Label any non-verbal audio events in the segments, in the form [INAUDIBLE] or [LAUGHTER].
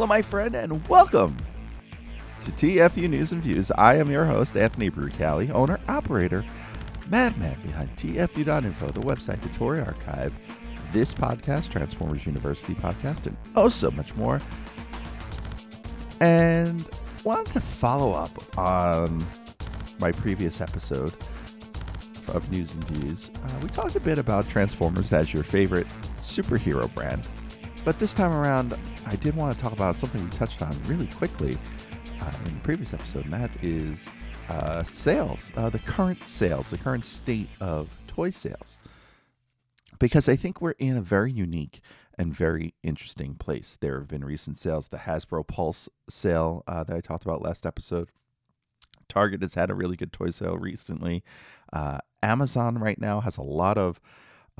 Hello, my friend, and welcome to TFU News and Views. I am your host, Anthony Brucali, owner, operator, madman behind TFU.info, the website, the Toy Archive, this podcast, Transformers University podcast, and oh so much more. And wanted to follow up on my previous episode of News and Views. Uh, we talked a bit about Transformers as your favorite superhero brand. But this time around, I did want to talk about something we touched on really quickly uh, in the previous episode, and that is uh, sales, uh, the current sales, the current state of toy sales. Because I think we're in a very unique and very interesting place. There have been recent sales, the Hasbro Pulse sale uh, that I talked about last episode. Target has had a really good toy sale recently. Uh, Amazon right now has a lot of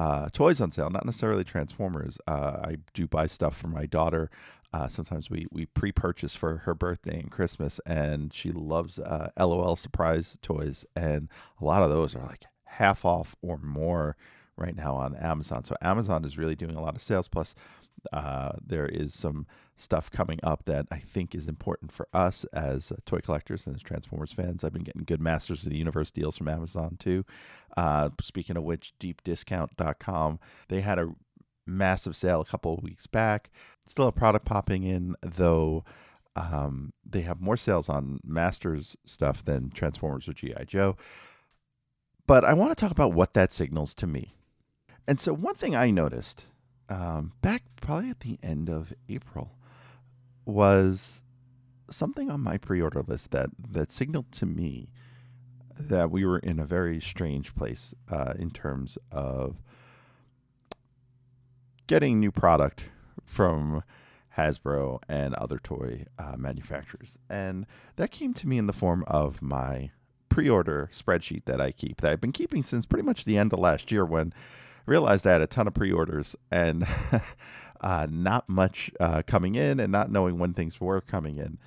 uh, toys on sale, not necessarily Transformers. Uh, I do buy stuff for my daughter. Uh, sometimes we we pre-purchase for her birthday and Christmas, and she loves uh, LOL surprise toys, and a lot of those are like half off or more right now on Amazon. So Amazon is really doing a lot of sales. Plus, uh, there is some stuff coming up that I think is important for us as uh, toy collectors and as Transformers fans. I've been getting good Masters of the Universe deals from Amazon too. Uh, speaking of which, deepdiscount.com, they had a massive sale a couple of weeks back. Still a product popping in, though. Um, they have more sales on Masters stuff than Transformers or G.I. Joe. But I want to talk about what that signals to me. And so, one thing I noticed um, back probably at the end of April was something on my pre-order list that that signaled to me that we were in a very strange place uh, in terms of getting new product from Hasbro and other toy uh, manufacturers, and that came to me in the form of my pre-order spreadsheet that I keep that I've been keeping since pretty much the end of last year when I realized I had a ton of pre-orders and [LAUGHS] uh, not much uh, coming in and not knowing when things were coming in.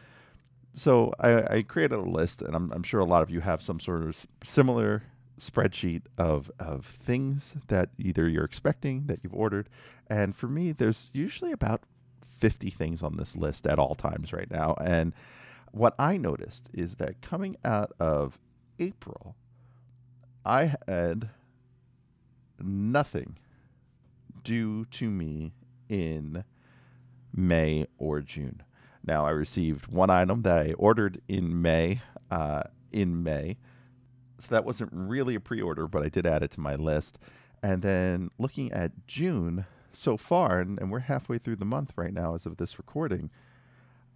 So I, I created a list, and I'm, I'm, sure a lot of you have some sort of similar spreadsheet of of things that either you're expecting that you've ordered, and for me, there's usually about 50 things on this list at all times right now. And what I noticed is that coming out of April, I had nothing due to me in May or June. Now, I received one item that I ordered in May, uh, in May. So that wasn't really a pre order, but I did add it to my list. And then looking at June so far, and, and we're halfway through the month right now as of this recording,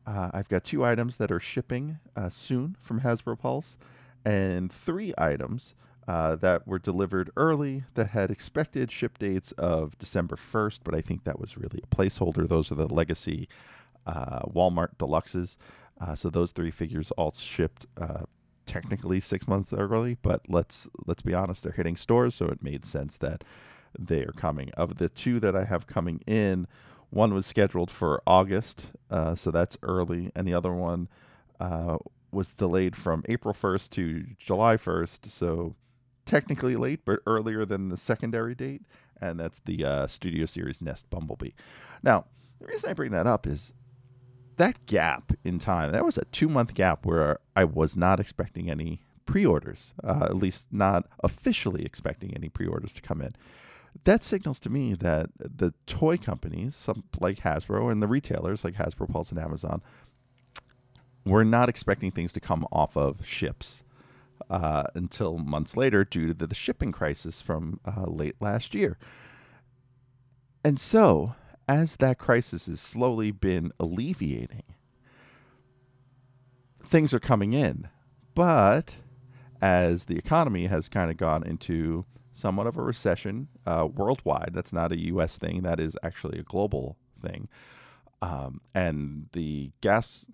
uh, I've got two items that are shipping uh, soon from Hasbro Pulse, and three items uh, that were delivered early that had expected ship dates of December 1st, but I think that was really a placeholder. Those are the legacy uh, Walmart deluxes. Uh, so those three figures all shipped uh, technically six months early, but let's let's be honest, they're hitting stores, so it made sense that they are coming. Of the two that I have coming in, one was scheduled for August, uh, so that's early, and the other one was delayed from April 1st to July 1st, so technically late, but earlier than the secondary date, and that's the uh, Studio Series Nest Bumblebee. Now, the reason I bring that up is that gap in time. That was a two month gap where I was not expecting any pre-orders, uh, at least not officially expecting any pre-orders to come in. That signals to me that the toy companies, some like Hasbro, and the retailers like Hasbro, Pulse, and Amazon, were not expecting things to come off of ships uh, until months later due to the, shipping crisis from uh, late last year. And so, as that crisis has slowly been alleviating, things are coming in. But as the economy has kind of gone into somewhat of a recession uh, worldwide, that's not a US thing, that is actually a global thing. Um, and the gas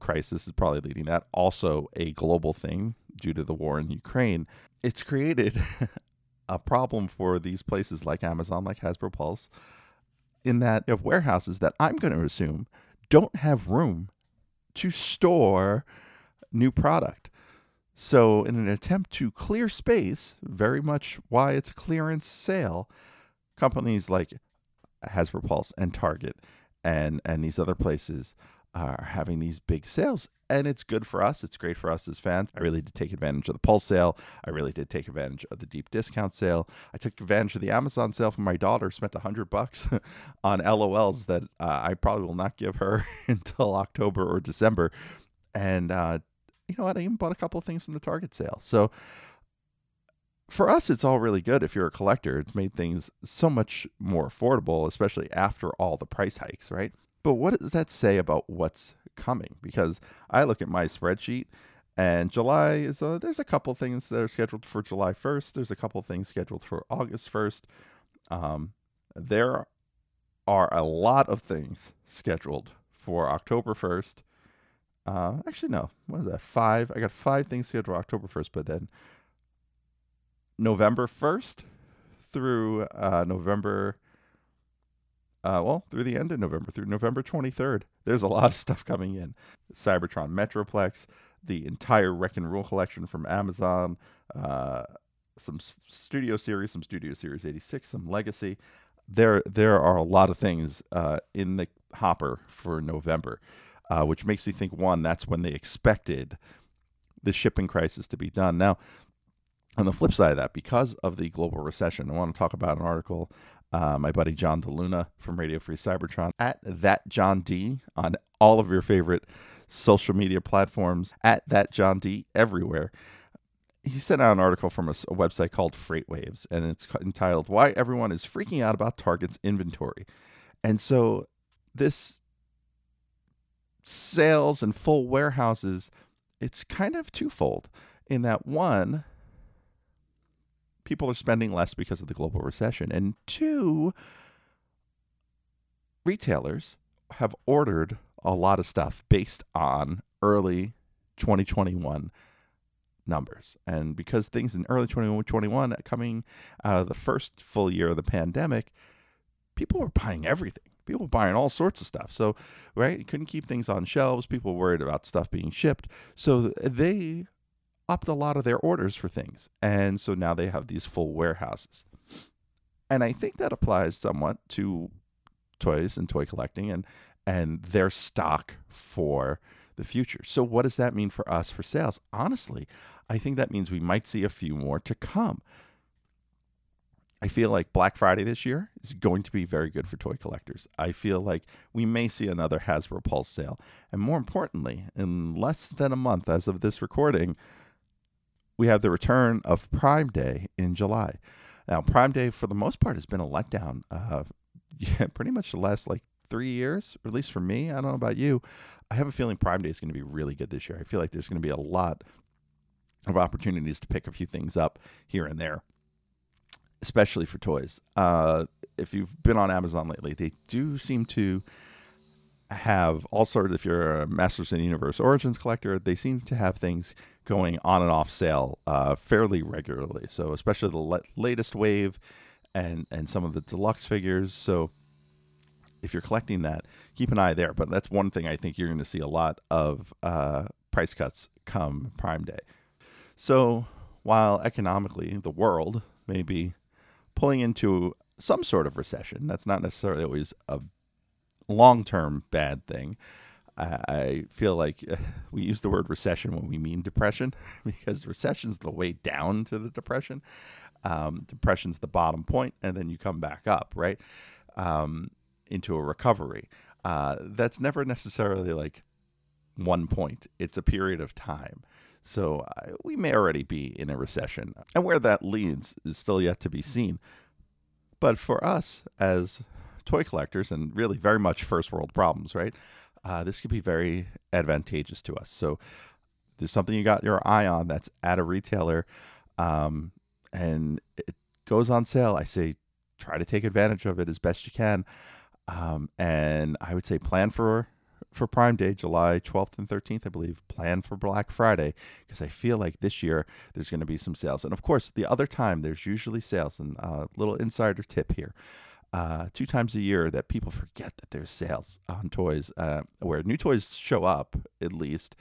crisis is probably leading that, also a global thing due to the war in Ukraine, it's created [LAUGHS] a problem for these places like Amazon, like Hasbro Pulse, in that of warehouses that I'm going to assume don't have room to store new product. So, in an attempt to clear space, very much why it's a clearance sale, companies like Hasbro Pulse and Target and and these other places are having these big sales and it's good for us. It's great for us as fans. I really did take advantage of the Pulse sale. I really did take advantage of the deep discount sale. I took advantage of the Amazon sale for my daughter. Spent a hundred bucks [LAUGHS] on LOLs that uh, I probably will not give her [LAUGHS] until October or December. And uh, you know what? I even bought a couple of things from the Target sale. So for us, it's all really good if you're a collector. It's made things so much more affordable, especially after all the price hikes, right? But what does that say about what's coming? Because I look at my spreadsheet and July is a, there's a couple things that are scheduled for July 1st. There's a couple things scheduled for August 1st. Um, there are a lot of things scheduled for October 1st. Uh, actually, no. What is that? Five. I got five things scheduled for October 1st, but then November 1st through uh, November uh, well, through the end of November, through November 23rd. There's a lot of stuff coming in. Cybertron Metroplex, the entire Wreck and Rule collection from Amazon, uh, some Studio Series, some Studio Series 86, some Legacy. There, there are a lot of things uh, in the hopper for November, uh, which makes me think one, that's when they expected the shipping crisis to be done. Now, on the flip side of that, because of the global recession, I want to talk about an article uh, my buddy John DeLuna from Radio Free Cybertron, at that John D on all of your favorite social media platforms, at that John D everywhere. He sent out an article from a, a website called Freight Waves, and it's entitled "Why Everyone Is Freaking Out About Target's Inventory." And so, this sales and full warehouses, it's kind of twofold. In that one, people are spending less because of the global recession. And two, retailers have ordered a lot of stuff based on early 2021 numbers. And because things in early 2021 coming out of the first full year of the pandemic, people were buying everything. People buying all sorts of stuff. So, right, you couldn't keep things on shelves. People worried about stuff being shipped. So they upped a lot of their orders for things. And so now they have these full warehouses. And I think that applies somewhat to toys and toy collecting and and their stock for the future. So what does that mean for us for sales? Honestly, I think that means we might see a few more to come. I feel like Black Friday this year is going to be very good for toy collectors. I feel like we may see another Hasbro Pulse sale. And more importantly, in less than a month as of this recording, we have the return of Prime Day in July. Now, Prime Day, for the most part, has been a letdown. Uh, [LAUGHS] yeah, pretty much the last like three years, or at least for me. I don't know about you. I have a feeling Prime Day is going to be really good this year. I feel like there's going to be a lot of opportunities to pick a few things up here and there, especially for toys. Uh, if you've been on Amazon lately, they do seem to have all sorts. If you're a Masters in the Universe Origins collector, they seem to have things going on and off sale uh, fairly regularly. So especially the le- latest wave and and some of the deluxe figures. So if you're collecting that, keep an eye there. But that's one thing I think you're going to see a lot of uh, price cuts come Prime Day. So while economically the world may be pulling into some sort of recession, that's not necessarily always a long term bad thing. I feel like [LAUGHS] we use the word recession when we mean depression [LAUGHS] because recession's the way down to the depression. Um, depression's the bottom point, and then you come back up, right? Um, into a recovery. Uh, that's never necessarily like one point, it's a period of time. So we may already be in a recession. And where that leads is still yet to be seen. But for us as toy collectors, and really very much first world problems, right? Uh, this could be very advantageous to us. So there's something you got your eye on that's at a retailer, um, and it goes on sale. I say try to take advantage of it as best you can, um, and I would say plan for for Prime Day, July 12th and 13th, I believe. Plan for Black Friday because I feel like this year there's going to be some sales. And of course, the other time there's usually sales. And a uh, little insider tip here uh, two times a year that people forget that there's sales on toys, uh, where new toys show up at least,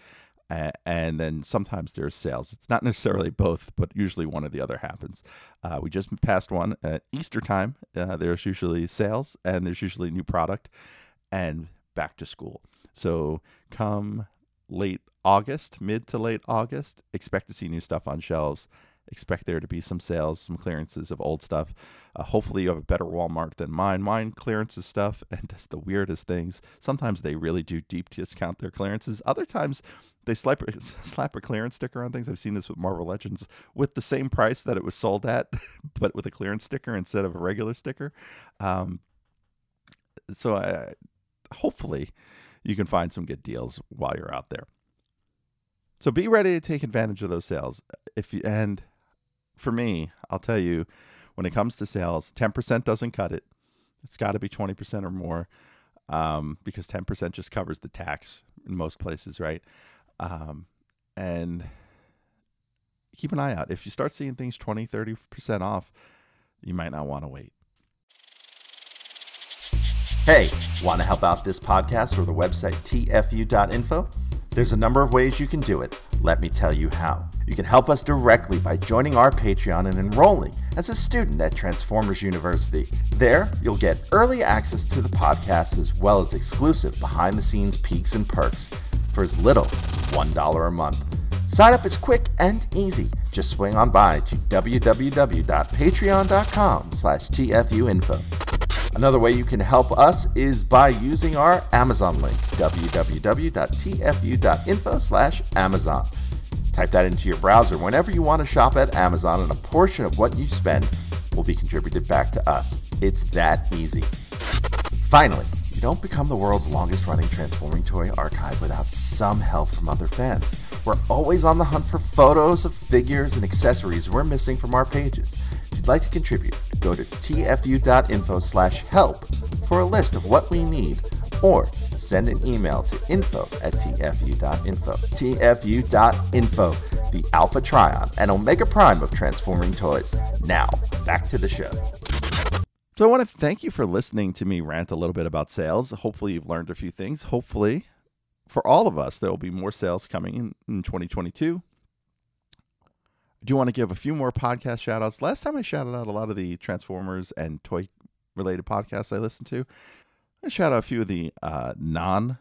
uh, and then sometimes there's sales. It's not [LAUGHS] necessarily both, but usually one or the other happens. Uh, we just passed one at Easter time. Uh, there's usually sales, and there's usually new product, and back to school. So come late August, mid to late August, expect to see new stuff on shelves. Expect there to be some sales, some clearances of old stuff. Uh, hopefully, you have a better Walmart than mine. Mine clearances stuff [LAUGHS] and does the weirdest things. Sometimes they really do deep discount their clearances. Other times, they slap, [LAUGHS] slap a clearance sticker on things. I've seen this with Marvel Legends with the same price that it was sold at, [LAUGHS] but with a clearance sticker instead of a regular sticker. Um, so, I, hopefully, you can find some good deals while you're out there. So be ready to take advantage of those sales. If you and for me, I'll tell you, when it comes to sales, 10% doesn't cut it. It's got to be 20% or more um, because 10% just covers the tax in most places, right? Um, and keep an eye out. If you start seeing things 20, 30% off, you might not want to wait. Hey, want to help out this podcast or the website tfu.info? There's a number of ways you can do it. Let me tell you how. You can help us directly by joining our Patreon and enrolling as a student at Transformers University. There, you'll get early access to the podcast as well as exclusive behind the scenes peaks and perks for as little as $1 a month. Sign up is quick and easy. Just swing on by to www.patreon.com slash tfuinfo. Another way you can help us is by using our Amazon link, www.tfu.info slash Amazon. Type that into your browser whenever you want to shop at Amazon, and a portion of what you spend will be contributed back to us. It's that easy. Finally, you don't become the world's longest running transforming toy archive without some help from other fans. We're always on the hunt for photos of figures and accessories we're missing from our pages. Like to contribute, go to tfu.info slash help for a list of what we need or send an email to info at tfu.info. tfu.info, the Alpha Trion and Omega Prime of transforming toys. Now, back to the show. So I want to thank you for listening to me rant a little bit about sales. Hopefully you've learned a few things. Hopefully for all of us there will be more sales coming in, in 2022. Do want to give a few more podcast shout outs. Last time I shouted out a lot of the Transformers and toy related podcasts I listened to. I'm going to shout out a few of the uh, non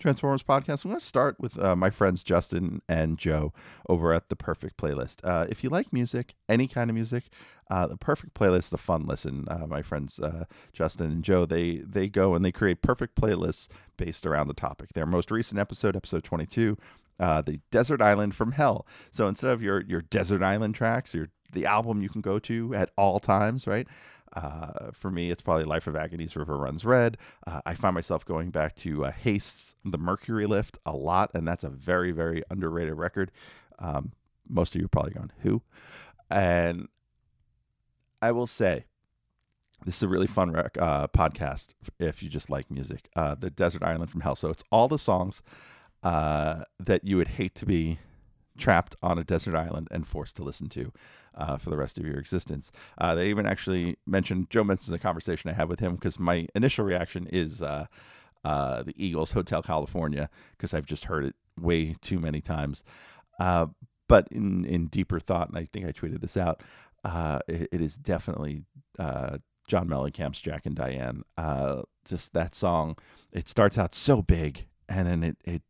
Transformers podcasts. I'm going to start with uh, my friends Justin and Joe over at the Perfect Playlist. Uh, if you like music, any kind of music, uh, the Perfect Playlist is a fun listen. Uh, my friends uh, Justin and Joe they they go and they create perfect playlists based around the topic. Their most recent episode, episode 22, uh, the Desert Island from Hell. So instead of your your Desert Island tracks, your the album you can go to at all times, right? Uh, for me, it's probably Life of Agony's River Runs Red. Uh, I find myself going back to uh, Haste's The Mercury Lift a lot, and that's a very, very underrated record. Um, most of you are probably going, who? And I will say, this is a really fun rec- uh, podcast if you just like music. Uh, the Desert Island from Hell. So it's all the songs uh, that you would hate to be trapped on a desert island and forced to listen to uh, for the rest of your existence. Uh, they even actually mentioned Joe mentions a conversation I had with him because my initial reaction is uh, uh, the Eagles Hotel California because I've just heard it way too many times. Uh, but in in deeper thought, and I think I tweeted this out, uh, it, it is definitely John Mellencamp's Jack and Diane. just that song, it starts out so big and then it, it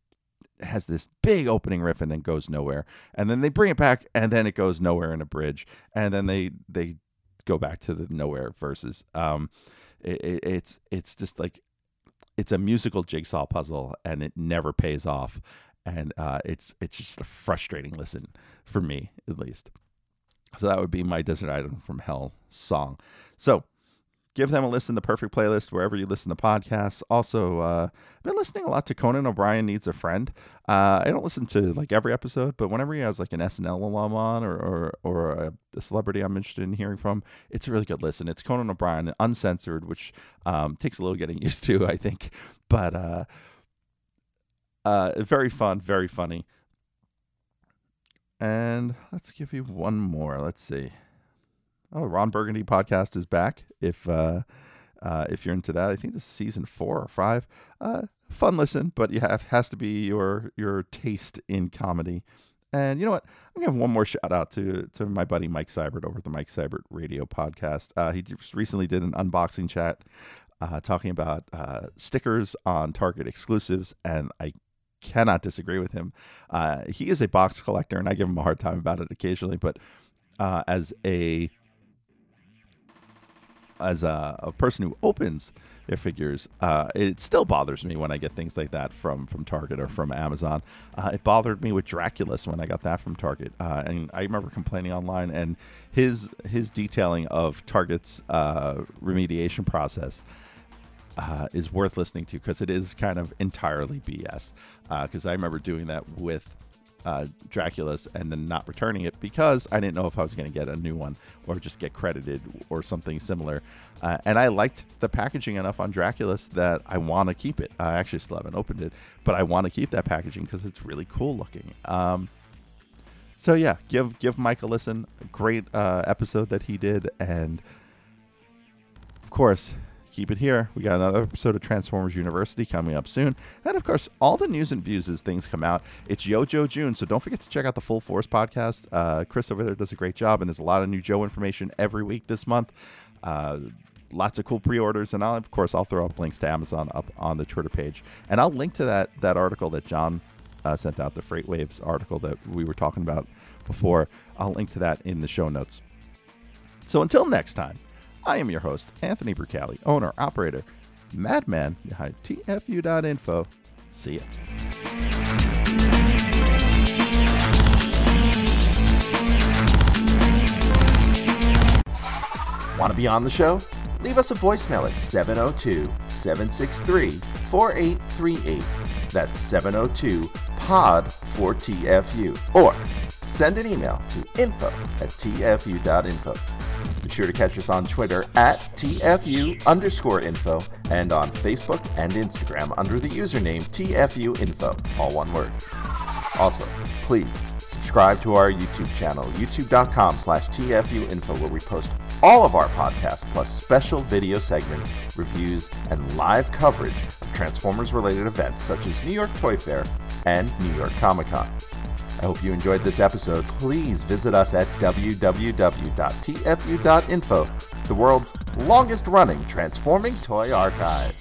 has this big opening riff and then goes nowhere. And then they bring it back and then it goes nowhere in a bridge. And then they they go back to the nowhere verses. Um it, it, it's it's just like it's a musical jigsaw puzzle and it never pays off. And uh it's it's just a frustrating listen for me at least. So that would be my desert island from hell song. So give them a listen the perfect playlist wherever you listen to podcasts. Also uh, i've been listening a lot to conan o'brien needs a friend. Uh, i don't listen to like every episode but whenever he has like an snl alum on or, or, or a, a, celebrity i'm interested in hearing from it's a really good listen. It's conan o'brien uncensored which um, takes a little getting [LAUGHS] used to i think. But uh, uh, very fun very funny. And let's give you one more. Let's see Oh, the Ron Burgundy podcast is back. If uh, uh, if you're into that, I think this is season four or five. Uh, fun listen, but you have has to be your your taste in comedy. And you know what? I'm gonna have one more shout out to to my buddy Mike Seibert over at the Mike Seibert Radio Podcast. Uh, he just recently did an unboxing chat uh, talking about uh, stickers on Target exclusives, and I cannot disagree with him. Uh, he is a box collector, and I give him a hard time about it occasionally, but uh, as a as a, a, person who opens their figures, uh, it still bothers me when I get things like that from from Target or from Amazon. Uh, it bothered me with Draculus when I got that from Target, uh, and I remember complaining online. And his his detailing of Target's uh, remediation process uh, is worth listening to because it is kind of entirely BS. Because uh, I remember doing that with uh, Draculus and then not returning it because I didn't know if I was going to get a new one or just get credited or something similar. Uh, and I liked the packaging enough on Draculus that I want to keep it. I actually still haven't opened it, but I want to keep that packaging because it's really cool looking. Um, so yeah, give give Mike a listen. Great uh, episode that he did, and of course, keep it here. We got another episode of Transformers University coming up soon. And of course, all the news and views as things come out. It's Yo Joe June, so don't forget to check out the Full Force podcast. Uh, Chris over there does a great job, and there's a lot of new Joe information every week this month. Uh, lots of cool pre-orders, and I'll, of course I'll throw up links to Amazon up on the Twitter page, and I'll link to that that article that John uh, sent out, the Freight Waves article that we were talking about before. I'll link to that in the show notes. So until next time. I am your host, Anthony Brucali, owner, operator, madman behind TFU.info. See ya. Want to be on the show? Leave us a voicemail at 702 763 4838. That's 702 POD 4TFU. Or send an email to info at tfu.info. Sure to catch us on Twitter at TFU underscore info and on Facebook and Instagram under the username TFU info, all one word. Also, please subscribe to our YouTube channel, youtube.com slash TFU info, where we post all of our podcasts plus special video segments, reviews, and live coverage of Transformers related events such as New York Toy Fair and New York Comic Con. I hope you enjoyed this episode. Please visit us at www.tfu.info, the world's longest running transforming toy archive.